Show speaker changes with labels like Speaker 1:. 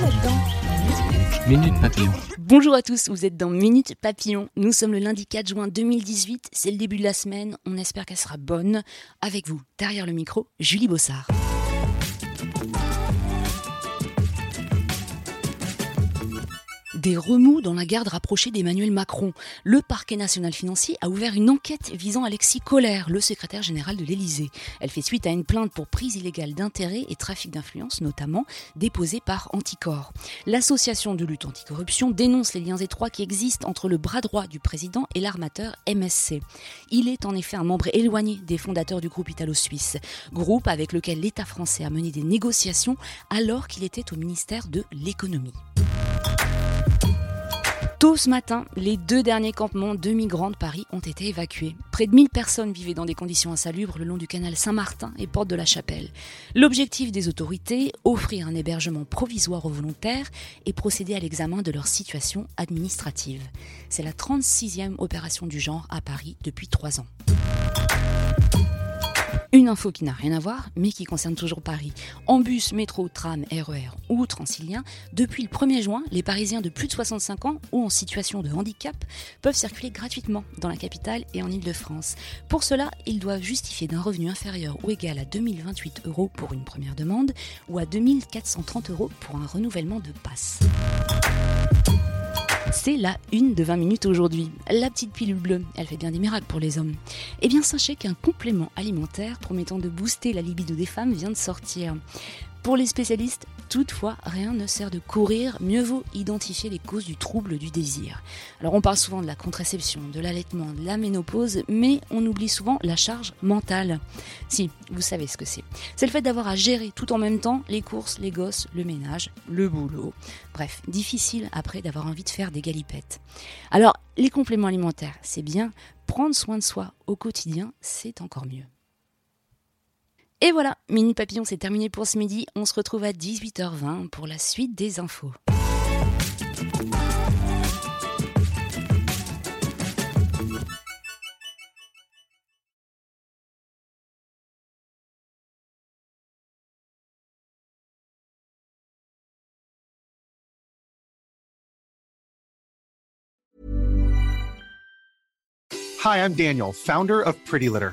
Speaker 1: Là-dedans.
Speaker 2: Minute Papillon.
Speaker 1: Bonjour à tous, vous êtes dans Minute Papillon. Nous sommes le lundi 4 juin 2018, c'est le début de la semaine, on espère qu'elle sera bonne. Avec vous, derrière le micro, Julie Bossard. Des remous dans la garde rapprochée d'Emmanuel Macron. Le parquet national financier a ouvert une enquête visant Alexis Collère, le secrétaire général de l'Élysée. Elle fait suite à une plainte pour prise illégale d'intérêt et trafic d'influence, notamment, déposée par Anticor. L'association de lutte anticorruption dénonce les liens étroits qui existent entre le bras droit du président et l'armateur MSC. Il est en effet un membre éloigné des fondateurs du groupe italo-suisse, groupe avec lequel l'État français a mené des négociations alors qu'il était au ministère de l'économie. Tôt ce matin, les deux derniers campements de migrants de Paris ont été évacués. Près de 1000 personnes vivaient dans des conditions insalubres le long du canal Saint-Martin et Porte de la Chapelle. L'objectif des autorités, offrir un hébergement provisoire aux volontaires et procéder à l'examen de leur situation administrative. C'est la 36e opération du genre à Paris depuis trois ans. Une info qui n'a rien à voir, mais qui concerne toujours Paris. En bus, métro, tram, RER e ou transilien, depuis le 1er juin, les Parisiens de plus de 65 ans ou en situation de handicap peuvent circuler gratuitement dans la capitale et en Ile-de-France. Pour cela, ils doivent justifier d'un revenu inférieur ou égal à 2028 euros pour une première demande ou à 2430 euros pour un renouvellement de passe. C'est la une de 20 minutes aujourd'hui. La petite pilule bleue, elle fait bien des miracles pour les hommes. Eh bien, sachez qu'un complément alimentaire promettant de booster la libido des femmes vient de sortir. Pour les spécialistes, toutefois, rien ne sert de courir, mieux vaut identifier les causes du trouble du désir. Alors on parle souvent de la contraception, de l'allaitement, de la ménopause, mais on oublie souvent la charge mentale. Si, vous savez ce que c'est. C'est le fait d'avoir à gérer tout en même temps les courses, les gosses, le ménage, le boulot. Bref, difficile après d'avoir envie de faire des galipettes. Alors, les compléments alimentaires, c'est bien, prendre soin de soi au quotidien, c'est encore mieux. Et voilà, Mini Papillon, c'est terminé pour ce midi. On se retrouve à 18h20 pour la suite des infos.
Speaker 3: Hi, I'm Daniel, founder of Pretty Litter.